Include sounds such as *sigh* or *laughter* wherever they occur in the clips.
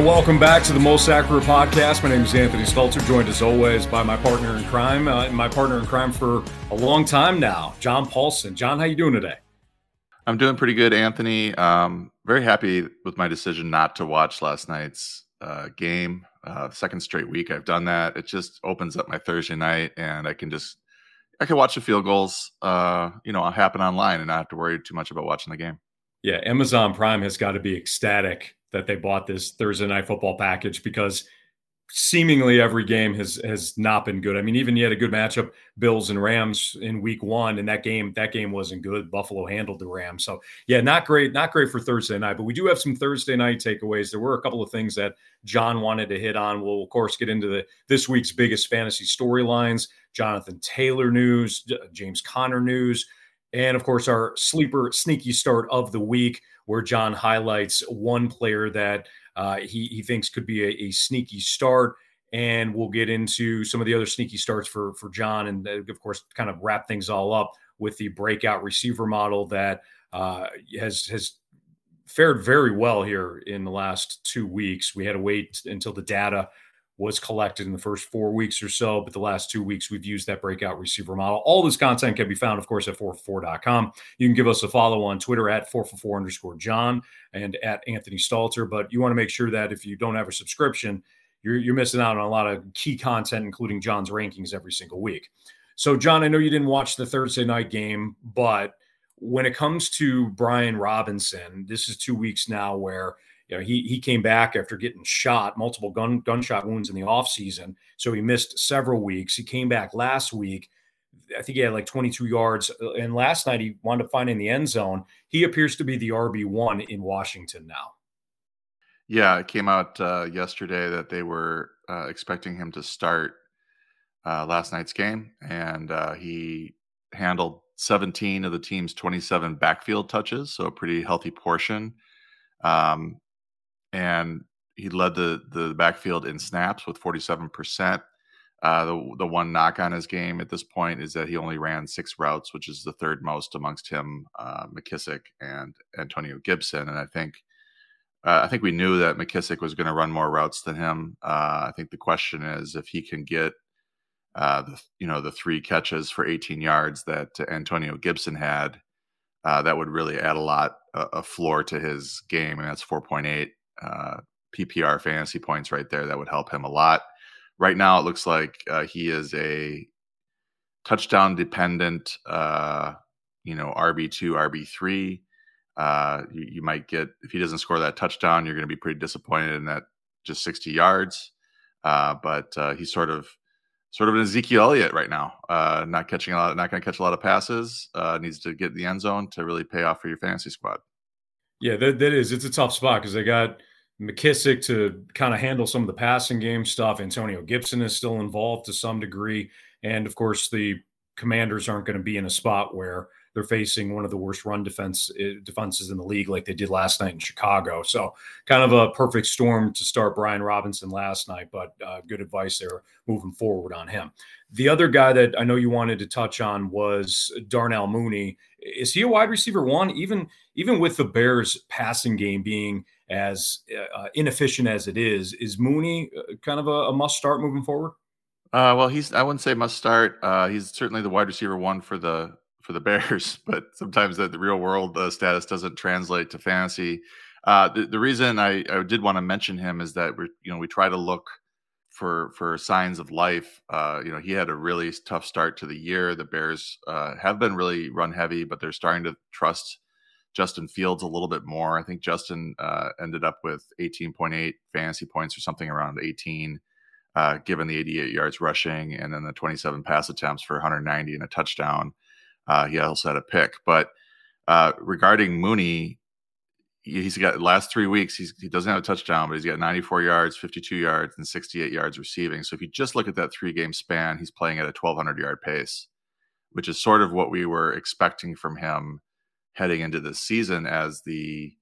And welcome back to the Most Accurate Podcast. My name is Anthony Stalter, joined as always by my partner in crime, uh, my partner in crime for a long time now, John Paulsen. John, how you doing today? I'm doing pretty good, Anthony. Um, very happy with my decision not to watch last night's uh, game. Uh, second straight week I've done that. It just opens up my Thursday night, and I can just I can watch the field goals, uh, you know, happen online, and not have to worry too much about watching the game. Yeah, Amazon Prime has got to be ecstatic that they bought this Thursday night football package because seemingly every game has has not been good. I mean, even you had a good matchup, Bills and Rams in week one, and that game that game wasn't good. Buffalo handled the Rams, so yeah, not great, not great for Thursday night. But we do have some Thursday night takeaways. There were a couple of things that John wanted to hit on. We'll of course get into the this week's biggest fantasy storylines, Jonathan Taylor news, James Conner news. And of course, our sleeper sneaky start of the week, where John highlights one player that uh, he, he thinks could be a, a, sneaky start. And we'll get into some of the other sneaky starts for, for John. And uh, of course, kind of wrap things all up with the breakout receiver model that uh, has, has fared very well here in the last two weeks. We had to wait until the data was collected in the first four weeks or so, but the last two weeks we've used that breakout receiver model. All this content can be found, of course, at 4for4.com. You can give us a follow on Twitter at 4for4 underscore John and at Anthony Stalter. But you want to make sure that if you don't have a subscription, you're, you're missing out on a lot of key content, including John's rankings every single week. So, John, I know you didn't watch the Thursday night game, but when it comes to Brian Robinson, this is two weeks now where you know, he he came back after getting shot, multiple gun gunshot wounds in the offseason. So he missed several weeks. He came back last week. I think he had like 22 yards. Uh, and last night he wound up finding the end zone. He appears to be the RB1 in Washington now. Yeah, it came out uh, yesterday that they were uh, expecting him to start uh, last night's game, and uh, he handled 17 of the team's 27 backfield touches, so a pretty healthy portion. Um, and he led the the backfield in snaps with 47%. Uh, the the one knock on his game at this point is that he only ran six routes, which is the third most amongst him, uh, McKissic and Antonio Gibson. And I think uh, I think we knew that McKissic was going to run more routes than him. Uh, I think the question is if he can get uh, the you know the three catches for 18 yards that Antonio Gibson had, uh, that would really add a lot a floor to his game, and that's 4.8 uh, PPR fantasy points right there. That would help him a lot. Right now, it looks like uh, he is a touchdown dependent, uh, you know, RB two, RB three. Uh, you, you, might get if he doesn't score that touchdown, you're going to be pretty disappointed in that just 60 yards. Uh, but uh, he's sort of sort of an Ezekiel Elliott right now. Uh, not catching a lot, not going to catch a lot of passes. Uh, needs to get in the end zone to really pay off for your fantasy squad. Yeah, that, that is. It's a tough spot because they got McKissic to kind of handle some of the passing game stuff. Antonio Gibson is still involved to some degree. And of course, the commanders aren't going to be in a spot where they're facing one of the worst run defense eh, defenses in the league, like they did last night in Chicago. So, kind of a perfect storm to start Brian Robinson last night, but uh, good advice there moving forward on him. The other guy that I know you wanted to touch on was Darnell Mooney. Is he a wide receiver one? Even even with the Bears passing game being as uh, inefficient as it is, is Mooney uh, kind of a, a must start moving forward? Uh, well, he's I wouldn't say must start. Uh, he's certainly the wide receiver one for the for the *laughs* Bears, but sometimes the, the real world uh, status doesn't translate to fantasy. Uh, the, the reason I, I did want to mention him is that we you know we try to look for for signs of life. Uh, you know, he had a really tough start to the year. The Bears uh, have been really run heavy, but they're starting to trust Justin Fields a little bit more. I think Justin uh, ended up with 18.8 fantasy points or something around 18, uh, given the 88 yards rushing and then the 27 pass attempts for 190 and a touchdown. Uh, he also had a pick. But uh, regarding Mooney, he's got last three weeks he doesn't have a touchdown but he's got 94 yards 52 yards and 68 yards receiving so if you just look at that three game span he's playing at a 1200 yard pace which is sort of what we were expecting from him heading into this season as the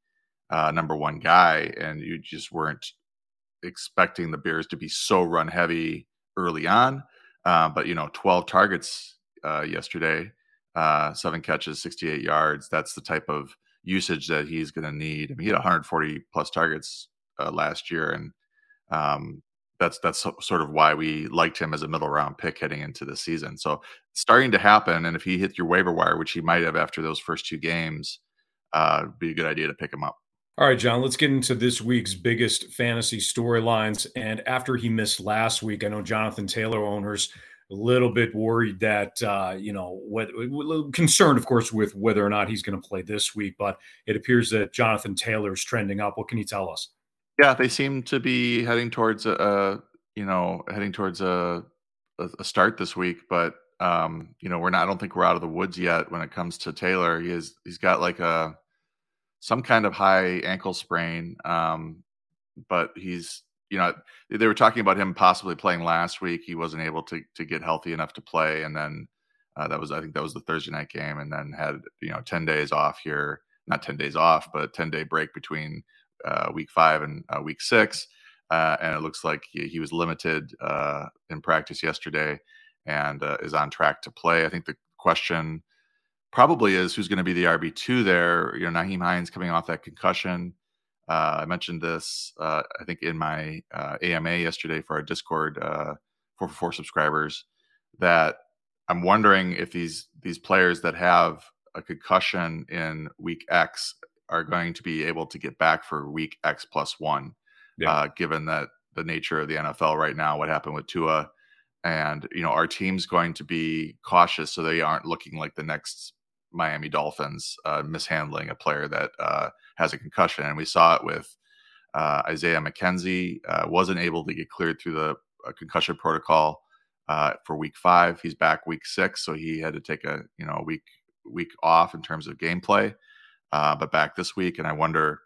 uh, number one guy and you just weren't expecting the bears to be so run heavy early on uh, but you know 12 targets uh, yesterday uh, seven catches 68 yards that's the type of usage that he's going to need. I mean, he had 140 plus targets uh, last year, and um, that's that's sort of why we liked him as a middle round pick heading into the season. So starting to happen, and if he hit your waiver wire, which he might have after those first two games, uh, be a good idea to pick him up. All right, John, let's get into this week's biggest fantasy storylines. And after he missed last week, I know Jonathan Taylor owners a little bit worried that uh, you know what concerned, of course, with whether or not he's going to play this week. But it appears that Jonathan Taylor is trending up. What can you tell us? Yeah, they seem to be heading towards a, a you know heading towards a, a start this week, but um, you know we're not. I don't think we're out of the woods yet when it comes to Taylor. He is he's got like a some kind of high ankle sprain, um, but he's you know they were talking about him possibly playing last week. He wasn't able to to get healthy enough to play, and then uh, that was I think that was the Thursday night game, and then had you know ten days off here, not ten days off, but ten day break between uh, week five and uh, week six. Uh, and it looks like he, he was limited uh, in practice yesterday and uh, is on track to play. I think the question probably is who's going to be the RB2 there. You know, Nyheim Hines coming off that concussion. I mentioned this, I think, in my AMA yesterday for our Discord for four subscribers that I'm wondering if these these players that have a concussion in week X are going to be able to get back for week X plus one, yeah. uh, given that the nature of the NFL right now, what happened with Tua, and you know our team's going to be cautious so they aren't looking like the next Miami Dolphins uh, mishandling a player that uh, has a concussion, and we saw it with uh, Isaiah McKenzie uh, wasn't able to get cleared through the uh, concussion protocol for week five. He's back week six, so he had to take a you know a week week off in terms of gameplay uh, but back this week. And I wonder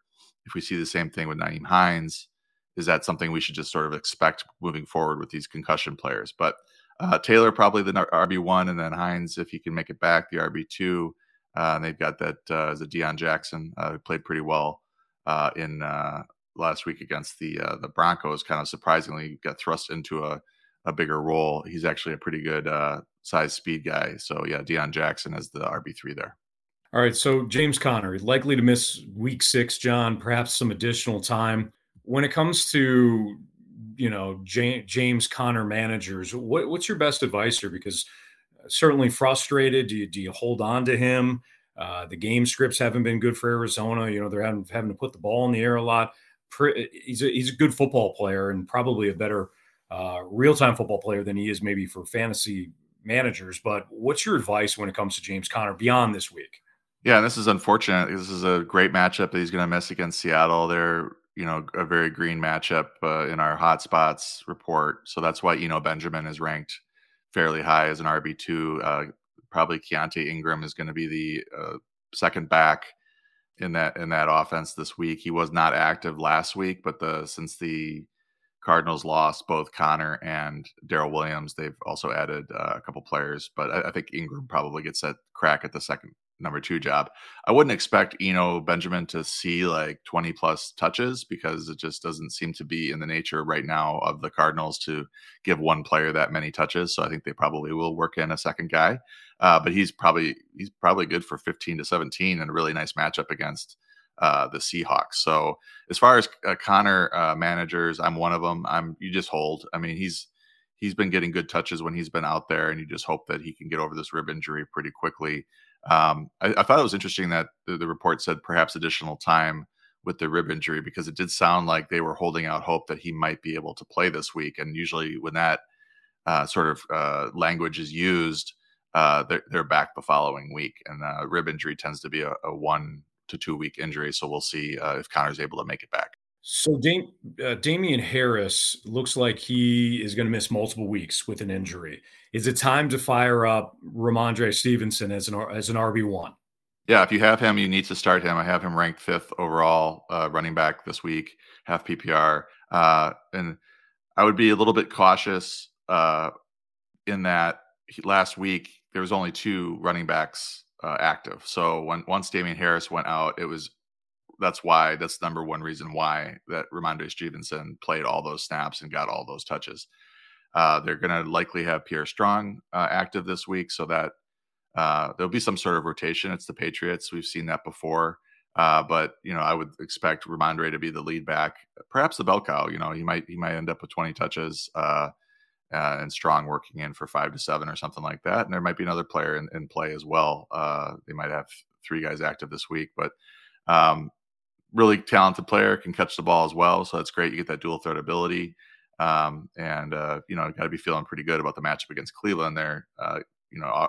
if we see the same thing with Nyheim Hines. Is that something we should just sort of expect moving forward with these concussion players? But uh, Taylor probably the RB one, and then Hines if he can make it back the RB two. Uh, and they've got that uh, as a Deon Jackson uh, played pretty well uh, in uh, last week against the uh, the Broncos. Kind of surprisingly got thrust into a a bigger role. He's actually a pretty good size speed guy. So yeah, Deon Jackson is the RB three there. All right, so James Conner likely to miss week six, John, perhaps some additional time. When it comes to you know James Conner managers, what, what's your best advice here? Because uh, certainly frustrated. Do you do you hold on to him? Uh, the game scripts haven't been good for Arizona. You know they're having having to put the ball in the air a lot. He's a, he's a good football player and probably a better uh, real time football player than he is maybe for fantasy managers. But what's your advice when it comes to James Conner beyond this week? Yeah, and this is unfortunate. This is a great matchup that he's going to miss against Seattle. They're, you know, a very green matchup uh, in our hotspots report. So that's why Eno Benjamin is ranked fairly high as an RB two. Uh, probably Keaontay Ingram is going to be the uh, second back in that in that offense this week. He was not active last week, but the since the Cardinals lost both Conner and Darrel Williams, they've also added uh, a couple players. But I, I think Ingram probably gets that crack at the second number two job. I wouldn't expect Eno Benjamin to see like 20 plus touches because it just doesn't seem to be in the nature right now of the Cardinals to give one player that many touches. So I think they probably will work in a second guy. Uh, but he's probably he's probably good for 15 to 17 and a really nice matchup against uh, the Seahawks. So as far as uh, Conner uh, managers, I'm one of them. I'm you just hold. I mean, he's he's been getting good touches when he's been out there, and you just hope that he can get over this rib injury pretty quickly. Um, I, I, thought it was interesting that the, the, report said perhaps additional time with the rib injury because it did sound like they were holding out hope that he might be able to play this week. And usually, when that uh, sort of uh, language is used, uh, they're, they're, back the following week. And uh, rib injury tends to be a, a, one to two week injury. So we'll see uh, if Conner's able to make it back. So Dam- uh, Damien Harris looks like he is going to miss multiple weeks with an injury. Is it time to fire up Rhamondre Stevenson as an as an RB one? Yeah, if you have him, you need to start him. I have him ranked fifth overall uh, running back this week, half PPR, uh, and I would be a little bit cautious uh, in that last week there was only two running backs uh, active. So when once Damien Harris went out, it was that's why that's number one reason why that Rhamondre Stevenson played all those snaps and got all those touches. Uh, they're going to likely have Pierre Strong uh, active this week, so that uh, there'll be some sort of rotation. It's the Patriots. We've seen that before. Uh, but you know, I would expect Rhamondre to be the lead back, perhaps the bell cow. You know, he might he might end up with 20 touches uh, uh, and Strong working in for five to seven or something like that. And there might be another player in, in play as well. Uh, they might have three guys active this week, but um, really talented player can catch the ball as well. So that's great. You get that dual threat ability. Um, and uh, you know, got to be feeling pretty good about the matchup against Cleveland. There, uh, you know, uh,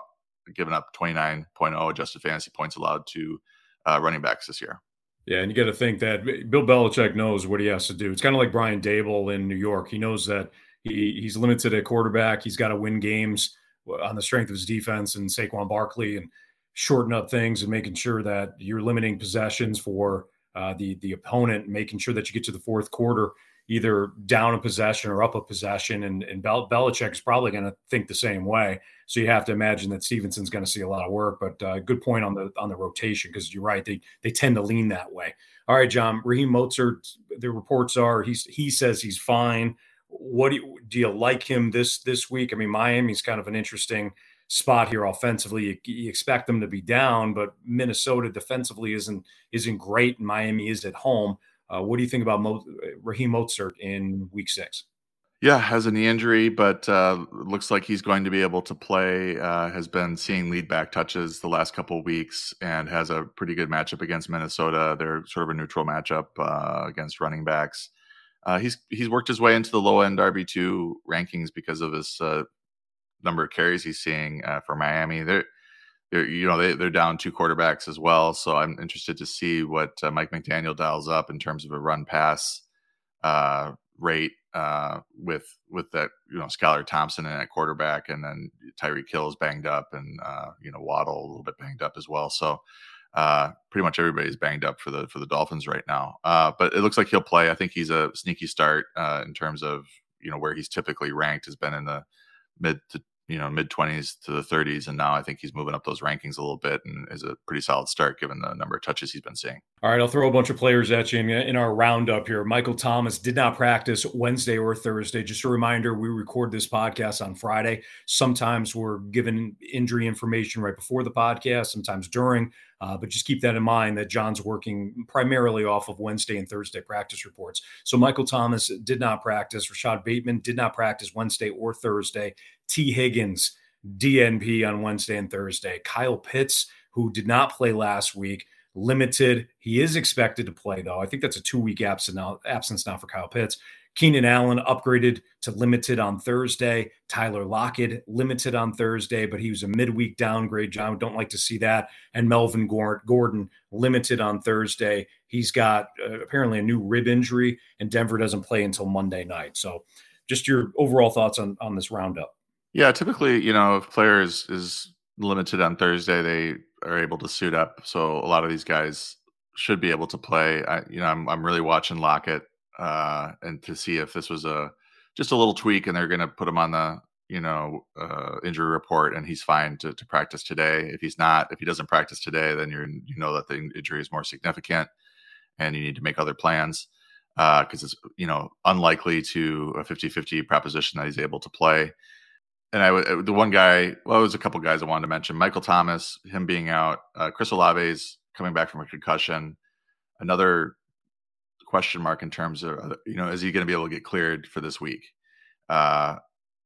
giving up 29.0 adjusted fantasy points allowed to uh, running backs this year. Yeah, and you got to think that Bill Belichick knows what he has to do. It's kind of like Brian Daboll in New York. He knows that he, he's limited at quarterback. He's got to win games on the strength of his defense and Saquon Barkley and shorten up things and making sure that you're limiting possessions for uh, the the opponent, making sure that you get to the fourth quarter either down a possession or up a possession. And, and Bel- Belichick is probably going to think the same way. So you have to imagine that Stevenson's going to see a lot of work. But uh, good point on the on the rotation because you're right; they they tend to lean that way. All right, John Raheem Mostert. The reports are he's he says he's fine. What do you, do you like him this this week? I mean, Miami's kind of an interesting spot here offensively. You, you, expect them to be down, but Minnesota defensively isn't isn't great, Miami is at home. Uh, what do you think about Mo- Raheem Mostert in Week Six? Yeah, has a knee injury, but uh, looks like he's going to be able to play. Uh, has been seeing lead back touches the last couple weeks, and has a pretty good matchup against Minnesota. They're sort of a neutral matchup uh, against running backs. Uh, he's he's worked his way into the low end RB two rankings because of his uh, number of carries he's seeing uh, for Miami. They're they're you know they they're down two quarterbacks as well. So I'm interested to see what uh, Mike McDaniel dials up in terms of a run pass uh, rate uh, with with that you know Skylar Thompson and at quarterback, and then Tyreek Hill's banged up, and uh, you know Waddle a little bit banged up as well. So uh, pretty much everybody's banged up for the for the Dolphins right now. Uh, but it looks like he'll play. I think he's a sneaky start uh, in terms of you know where he's typically ranked has been in the mid to you know mid 20s to the 30s and now i think he's moving up those rankings a little bit and is a pretty solid start given the number of touches he's been seeing all right i'll throw a bunch of players at you in, in our roundup here michael thomas did not practice wednesday or thursday just a reminder we record this podcast on friday sometimes we're given injury information right before the podcast sometimes during uh, but just keep that in mind that John's working primarily off of Wednesday and Thursday practice reports. So Michael Thomas did not practice. Rashod Bateman did not practice Wednesday or Thursday. Tee Higgins, DNP on Wednesday and Thursday. Kyle Pitts, who did not play last week, limited. He is expected to play, though. I think that's a two week absence now, absence now for Kyle Pitts. Keenan Allen upgraded to limited on Thursday. Tyler Lockett limited on Thursday, but he was a midweek downgrade. John don't like to see that. And Melvin Gordon limited on Thursday. He's got uh, apparently a new rib injury, and Denver doesn't play until Monday night. So, just your overall thoughts on on this roundup. Yeah, typically, you know, if players is, limited on Thursday, they are able to suit up. So a lot of these guys should be able to play. I, you know, I'm I'm really watching Lockett uh, and to see if this was a just a little tweak, and they're going to put him on the you know uh, injury report, and he's fine to, to practice today. If he's not, if he doesn't practice today, then you're you know that the injury is more significant, and you need to make other plans because uh, it's you know unlikely to a 50-50 proposition that he's able to play and I the one guy. Well, there was a couple guys I wanted to mention. Michael Thomas, him being out. Uh, Chris Olave's coming back from a concussion. Another question mark in terms of uh, you know is he going to be able to get cleared for this week? Uh,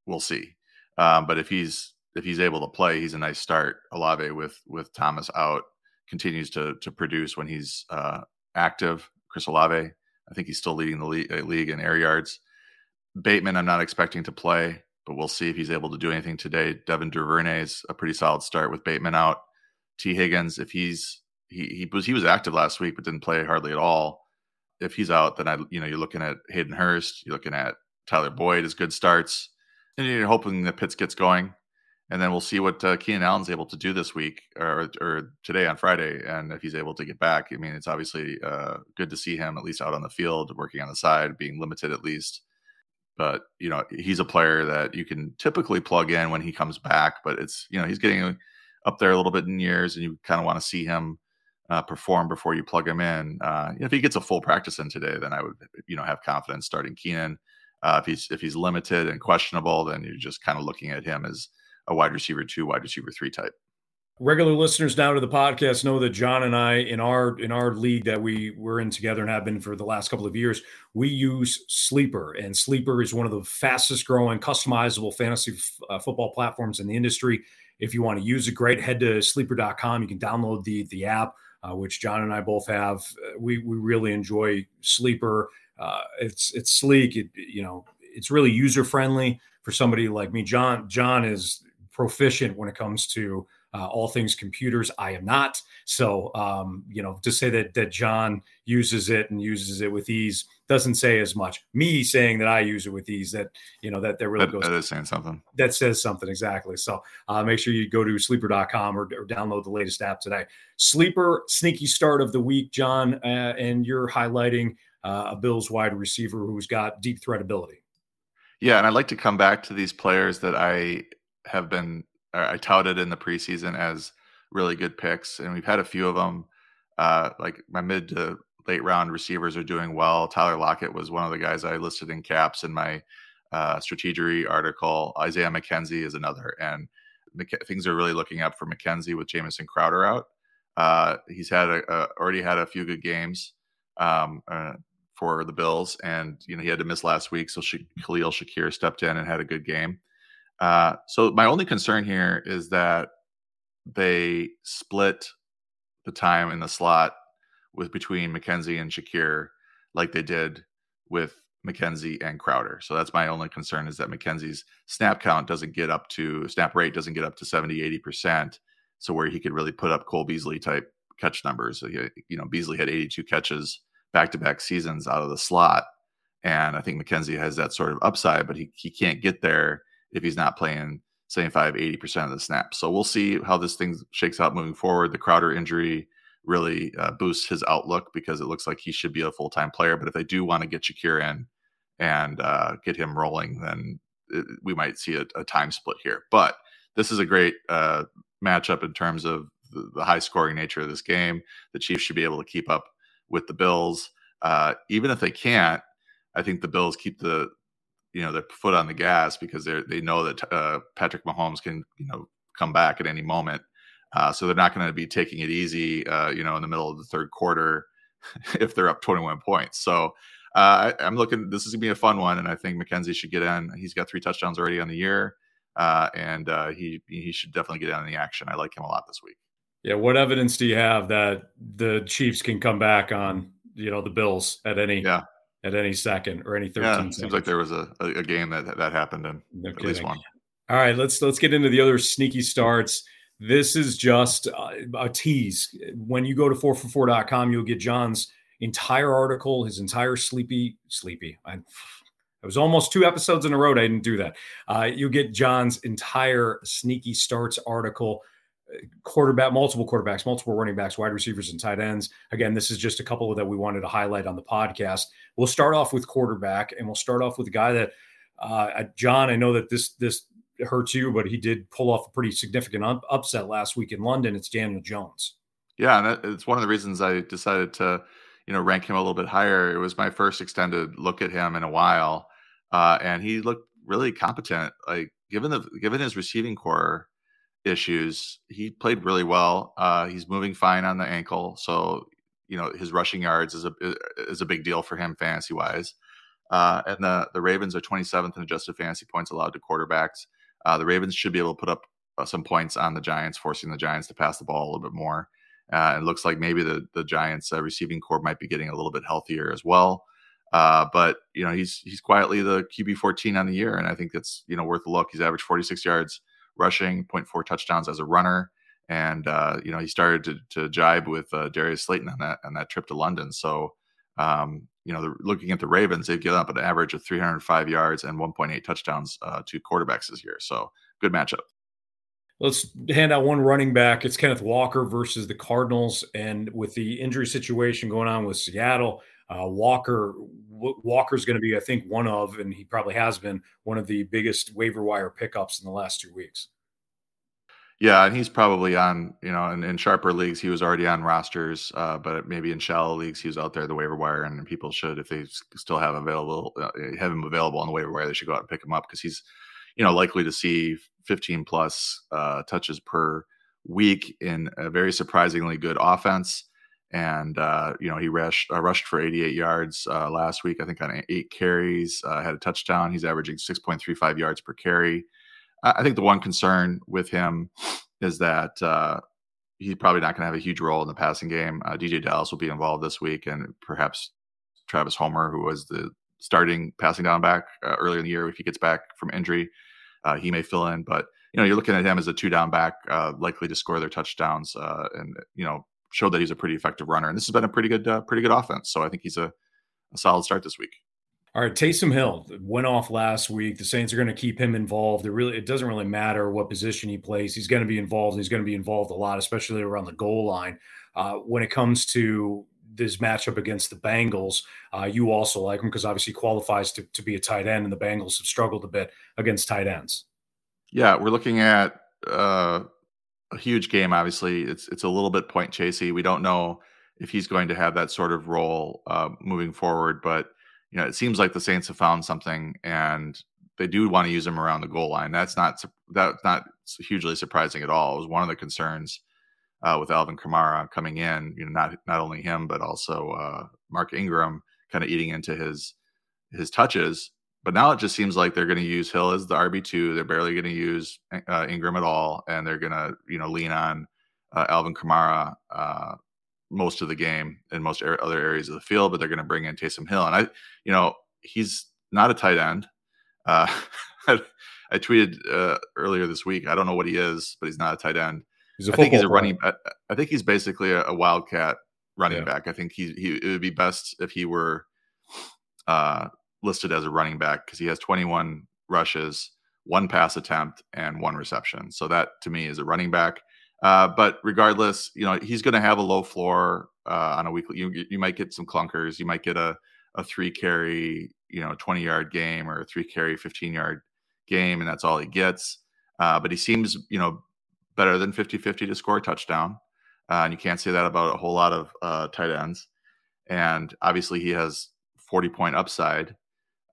we'll see. Um, but if he's if he's able to play, he's a nice start. Olave with with Thomas out continues to to produce when he's uh, active. Chris Olave, I think he's still leading the league, uh, league in air yards. Bateman, I'm not expecting to play but we'll see if he's able to do anything today. Devin Duvernay's a pretty solid start with Bateman out. T. Higgins, if he's he he was he was active last week but didn't play hardly at all. If he's out, then I you know you're looking at Hayden Hurst, you're looking at Tyler Boyd as good starts, and you're hoping that Pitts gets going, and then we'll see what uh, Keenan Allen's able to do this week or or today on Friday, and if he's able to get back. I mean, it's obviously uh, good to see him at least out on the field, working on the side, being limited at least but you know he's a player that you can typically plug in when he comes back but it's you know he's getting up there a little bit in years and you kind of want to see him uh, perform before you plug him in. Uh, if he gets a full practice in today then i would you know have confidence starting keenan. Uh, if he's if he's limited and questionable then you're just kind of looking at him as a wide receiver two wide receiver three type regular listeners now to the podcast know that John and I in our in our league that we were in together and have been for the last couple of years, we use Sleeper, and Sleeper is one of the fastest growing customizable fantasy f- uh, football platforms in the industry. If you want to use it, great. Head to sleeper.com. You can download the the app, uh, which John and I both have. Uh, we we really enjoy Sleeper. Uh, it's it's sleek. It, you know, it's really user friendly for somebody like me. John John is proficient when it comes to uh, all things computers. I am not. So, um, you know, to say that that John uses it and uses it with ease doesn't say as much. Me saying that I use it with ease, that you know, that that really that, goes. That is saying something. That says something exactly. So, uh, make sure you go to sleeper.com or, or download the latest app today. Sleeper sneaky start of the week, John, uh, and you're highlighting uh, a Bills wide receiver who's got deep threat ability. Yeah, and I'd like to come back to these players that I have been I touted in the preseason as really good picks, and we've had a few of them. Uh, like my mid to late round receivers are doing well. Tyler Lockett was one of the guys I listed in caps in my uh, strategery article. Isaiah McKenzie is another, and things are really looking up for McKenzie with Jamison Crowder out. Uh, he's had a, a, already had a few good games um, uh, for the Bills, and you know he had to miss last week, so Sha- Khalil Shakir stepped in and had a good game. Uh, so my only concern here is that they split the time in the slot with between McKenzie and Shakir like they did with McKenzie and Crowder. So that's my only concern is that McKenzie's snap count doesn't get up to snap rate doesn't get up to 70, 80%. So where he could really put up Cole Beasley type catch numbers. So he, you know, Beasley had 82 catches back to back seasons out of the slot. And I think McKenzie has that sort of upside, but he, he can't get there if he's not playing 75, 80% of the snaps. So we'll see how this thing shakes out moving forward. The Crowder injury really uh, boosts his outlook because it looks like he should be a full time player. But if they do want to get Shakir in and uh, get him rolling, then it, we might see a, a, time split here. But this is a great uh, matchup in terms of the, the, high scoring nature of this game. The Chiefs should be able to keep up with the Bills. Uh, even if they can't, I think the Bills keep the you know their foot on the gas because they they know that uh, Patrick Mahomes can you know come back at any moment. Uh, so they're not going to be taking it easy, uh, you know, in the middle of the third quarter *laughs* if they're up 21 points. So uh, I, am looking. This is going to be a fun one, and I think McKenzie should get in. He's got three touchdowns already on the year, uh, and uh, he he should definitely get in on the action. I like him a lot this week. Yeah, what evidence do you have that the Chiefs can come back on you know the Bills at any yeah at any second or any 13 yeah, seems seconds. like there was a, a game that that happened in no at kidding. least one. All right, let's let's get into the other sneaky starts. This is just uh, a tease. When you go to 4for4.com, you'll get John's entire article, his entire sleepy sleepy. I, it was almost two episodes in a row. I didn't do that. Uh, you'll get John's entire sneaky starts article quarterback, multiple quarterbacks, multiple running backs, wide receivers, and tight ends. Again, this is just a couple that we wanted to highlight on the podcast. We'll start off with quarterback, and we'll start off with a guy that, uh, John. I know that this this hurts you, but he did pull off a pretty significant up- upset last week in London. It's Daniel Jones. Yeah, and it's one of the reasons I decided to, you know, rank him a little bit higher. It was my first extended look at him in a while, uh, and he looked really competent. Like given the given his receiving corps issues. He played really well. Uh, he's moving fine on the ankle, so you know his rushing yards is a is a big deal for him fantasy wise. Uh, and the the Ravens are 27th in adjusted fantasy points allowed to quarterbacks. Uh, the Ravens should be able to put up uh, some points on the Giants, forcing the Giants to pass the ball a little bit more. Uh, it looks like maybe the the Giants' uh, receiving corps might be getting a little bit healthier as well. but you know he's he's quietly the QB 14 on the year, and I think that's you know worth a look. He's averaged 46 yards rushing, 0.4 touchdowns as a runner. And uh, you know he started to, to jibe with uh, Darius Slayton on that on that trip to London. So um, you know, the, looking at the Ravens, they've given up an average of 305 yards and 1.8 touchdowns uh, to quarterbacks this year. So good matchup. Let's hand out one running back. It's Kenneth Walker versus the Cardinals, and with the injury situation going on with Seattle, uh, Walker Walker's going to be, I think, one of, and he probably has been one of the biggest waiver wire pickups in the last two weeks. Yeah, and he's probably on, you know, in, in sharper leagues, he was already on rosters, uh, but maybe in shallow leagues, he was out there the waiver wire, and people should, if they still have available, uh, have him available on the waiver wire, they should go out and pick him up because he's, you know, likely to see 15 plus uh, touches per week in a very surprisingly good offense. And uh, you know he rushed uh, rushed for 88 yards uh, last week. I think on eight carries, had a touchdown. He's averaging 6.35 yards per carry. I think the one concern with him is that uh, he's probably not going to have a huge role in the passing game. Uh, DeeJay Dallas will be involved this week, and perhaps Travis Homer, who was the starting passing down back uh, earlier in the year, if he gets back from injury, uh, he may fill in. But you know, you're looking at him as a two down back, uh, likely to score their touchdowns, uh, and you know, show that he's a pretty effective runner. And this has been a pretty good, pretty good offense. So I think he's a, a solid start this week. All right, Taysom Hill went off last week. The Saints are going to keep him involved. It really it doesn't really matter what position he plays. He's going to be involved. And He's going to be involved a lot, especially around the goal line. Uh, when it comes to this matchup against the Bengals, uh, you also like him because obviously qualifies to, to be a tight end, and the Bengals have struggled a bit against tight ends. Yeah, we're looking at uh, a huge game. Obviously, it's it's a little bit point chasey. We don't know if he's going to have that sort of role uh, moving forward, but you know, it seems like the Saints have found something, and they do want to use him around the goal line. That's not that's not hugely surprising at all. It was one of the concerns uh, with Alvin Kamara coming in. You know, not not only him, but also uh, Mark Ingram kind of eating into his his touches. But now it just seems like they're going to use Hill as the RB two. They're barely going to use uh, Ingram at all, and they're going to you know lean on uh, Alvin Kamara uh, most of the game in most other areas of the field, but they're going to bring in Taysom Hill. And I, you know, he's not a tight end. Uh, *laughs* I tweeted uh, earlier this week. I don't know what he is, but he's not a tight end. I think he's a running. I, I, think he's basically a, a wildcat running yeah. back. I think he, he it would be best if he were uh, listed as a running back because he has 21 rushes, one pass attempt, and one reception. So that to me is a running back. Uh, but regardless, you know he's going to have a low floor uh, on a weekly. You you might get some clunkers. You might get a a three carry, you know, twenty yard game or a three carry, fifteen yard game, and that's all he gets. Uh, but he seems, you know, better than 50-50 to score a touchdown. Uh, and you can't say that about a whole lot of uh, tight ends. And obviously, he has 40 point upside.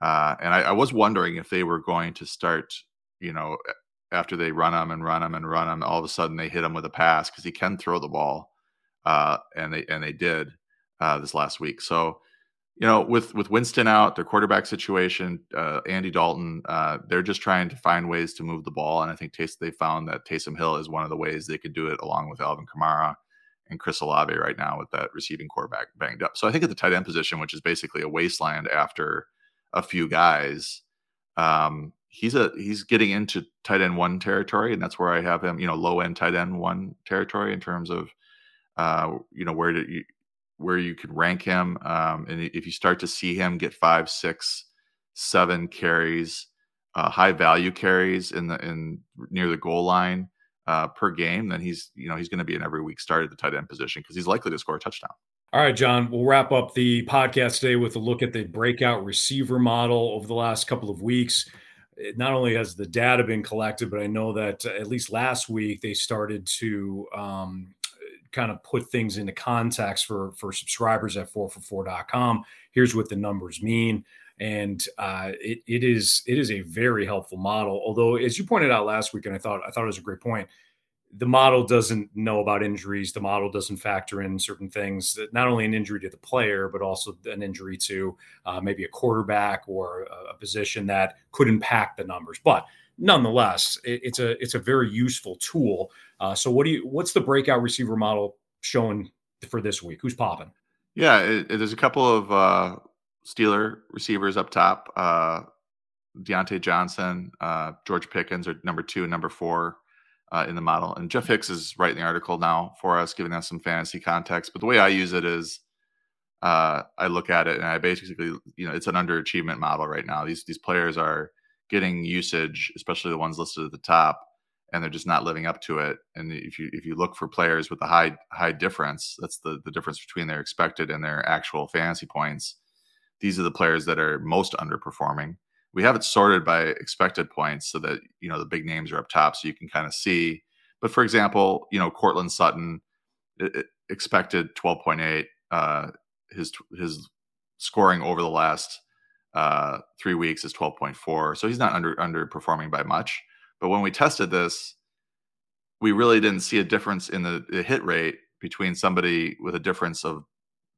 And I, I, was wondering if they were going to start, you know, after they run him and run him and run him, all of a sudden they hit him with a pass because he can throw the ball, uh, and they and they did uh, this last week. So, you know, with with Winston out, their quarterback situation, uh, Andy Dalton, uh, they're just trying to find ways to move the ball, and I think Tays- they found that Taysom Hill is one of the ways they could do it, along with Alvin Kamara and Chris Olave right now with that receiving quarterback banged up. So I think at the tight end position, which is basically a wasteland after a few guys. Um, he's a he's getting into tight end one territory, and that's where I have him. You know, low end tight end one territory in terms of uh, you know where do you where you could rank him. Um, and if you start to see him get five, six, seven carries, uh, high value carries in the in near the goal line uh, per game, then he's you know he's going to be an every week start at the tight end position because he's likely to score a touchdown. All right, John, we'll wrap up the podcast today with a look at the breakout receiver model over the last couple of weeks not only has the data been collected, but I know that uh, at least last week they started to um, kind of put things into context for for subscribers at 4for4.com. Here's what the numbers mean. And uh, it, it is it is a very helpful model. Although, as you pointed out last week, and I thought I thought it was a great point the model doesn't know about injuries. The model doesn't factor in certain things, not only an injury to the player, but also an injury to uh, maybe a quarterback or a, position that could impact the numbers. But nonetheless, it, it's a it's a very useful tool. Uh, so, what do you? What's the breakout receiver model showing for this week? Who's popping? Yeah, it, it, there's a couple of uh, Steeler receivers up top. Uh, Diontae Johnson, uh, George Pickens are number two and number four uh, in the model. And Jeff Hicks is writing the article now for us, giving us some fantasy context. But the way I use it is uh, I look at it and I basically, you know, it's an underachievement model right now. These these players are getting usage, especially the ones listed at the top, and they're just not living up to it. And if you if you look for players with a high high difference, that's the the difference between their expected and their actual fantasy points. These are the players that are most underperforming we have it sorted by expected points so that you know the big names are up top so you can kind of see. But for example you know Courtland Sutton expected 12.8 uh his his scoring over the last uh 3 weeks is 12.4 so he's not under underperforming by much. But when we tested this we really didn't see a difference in the, the hit rate between somebody with a difference of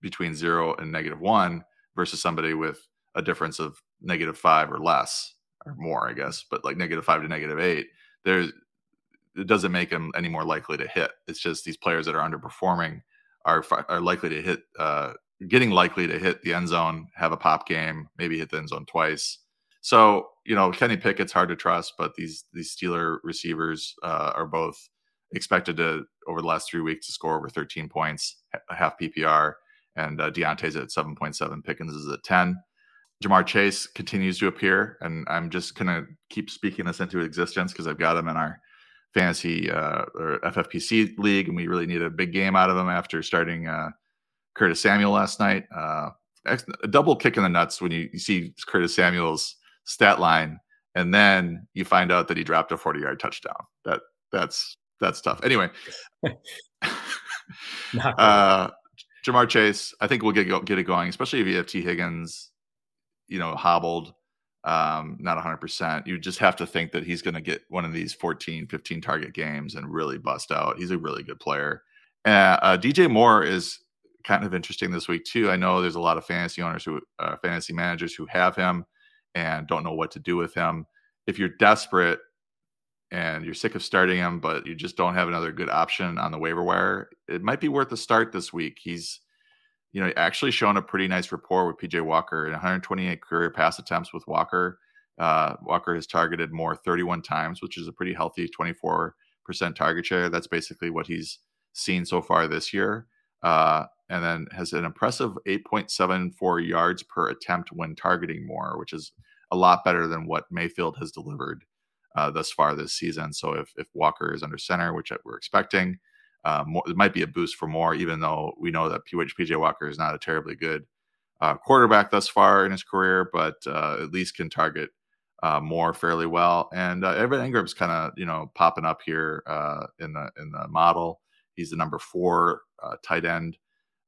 between zero and negative one versus somebody with a difference of negative five or less or more, I guess, but like negative five to negative eight. There's it doesn't make them any more likely to hit. It's just these players that are underperforming are are likely to hit, uh, getting likely to hit the end zone, have a pop game, maybe hit the end zone twice. So you know, Kenny Pickett's hard to trust, but these these Steeler receivers uh, are both expected to over the last three weeks to score over 13 points, half PPR, and uh, Diontae's at 7.7, Pickens is at 10. Ja'Marr Chase continues to appear, and I'm just gonna keep speaking this into existence because I've got him in our fantasy uh, or FFPC league, and we really need a big game out of him after starting uh, Curtis Samuel last night. Uh, a double kick in the nuts when you, you, see Curtis Samuel's stat line, and then you find out that he dropped a 40 yard touchdown. That that's that's tough. Anyway, *laughs* uh, Ja'Marr Chase, I think we'll get get it going, especially if you have T Higgins, you know, hobbled um, not 100%. You just have to think that he's going to get one of these 14, 15 target games and really bust out. He's a really good player. Uh, uh, DJ Moore is kind of interesting this week, too. I know there's a lot of fantasy owners who, uh, fantasy managers who have him and don't know what to do with him. If you're desperate and you're sick of starting him, but you just don't have another good option on the waiver wire, it might be worth a start this week. He's you know, actually shown a pretty nice rapport with PJ Walker in 128 career pass attempts with Walker. Uh, Walker has targeted Moore 31 times, which is a pretty healthy 24% target share. That's basically what he's seen so far this year. Uh, and then has an impressive 8.74 yards per attempt when targeting Moore, which is a lot better than what Mayfield has delivered uh, thus far this season. So if, if Walker is under center, which we're expecting, uh, more, it might be a boost for Moore, even though we know that PJ Walker is not a terribly good uh, quarterback thus far in his career, but uh, at least can target uh, Moore fairly well. And uh, Evan Engram's kind of you know popping up here in the in the model. He's the number four tight end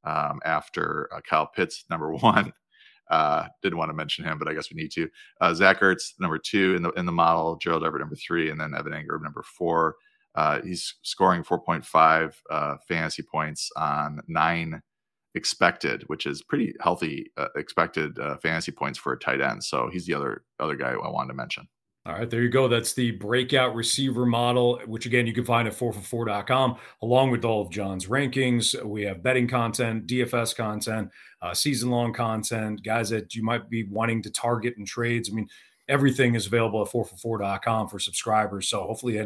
um, after Kyle Pitts, number *laughs* one. didn't want to mention him, but I guess we need to. Zach Ertz, number two in the in the model. Gerald Everett, number three, and then Evan Engram, number four. Uh, he's scoring 4.5 uh, fantasy points on nine expected, which is pretty healthy uh, expected uh, fantasy points for a tight end. So he's the other other guy I wanted to mention. All right, there you go. That's the breakout receiver model, which again you can find at 4for4.com, along with all of John's rankings. We have betting content, DFS content, uh, season long content, guys that you might be wanting to target in trades. I mean, everything is available at 4for4.com for subscribers. So hopefully,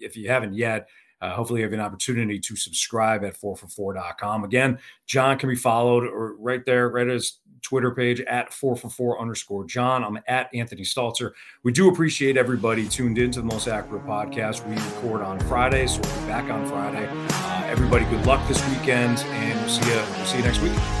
if you haven't yet, uh, hopefully you have an opportunity to subscribe at 4for4.com. Again, John can be followed right there, right at his Twitter page at 4for4 underscore John. I'm at Anthony Stalter. We do appreciate everybody tuned in to the Most Accurate Podcast. We record on Friday, so we'll be back on Friday. Uh, everybody, good luck this weekend, and we'll see you, we'll see you next week.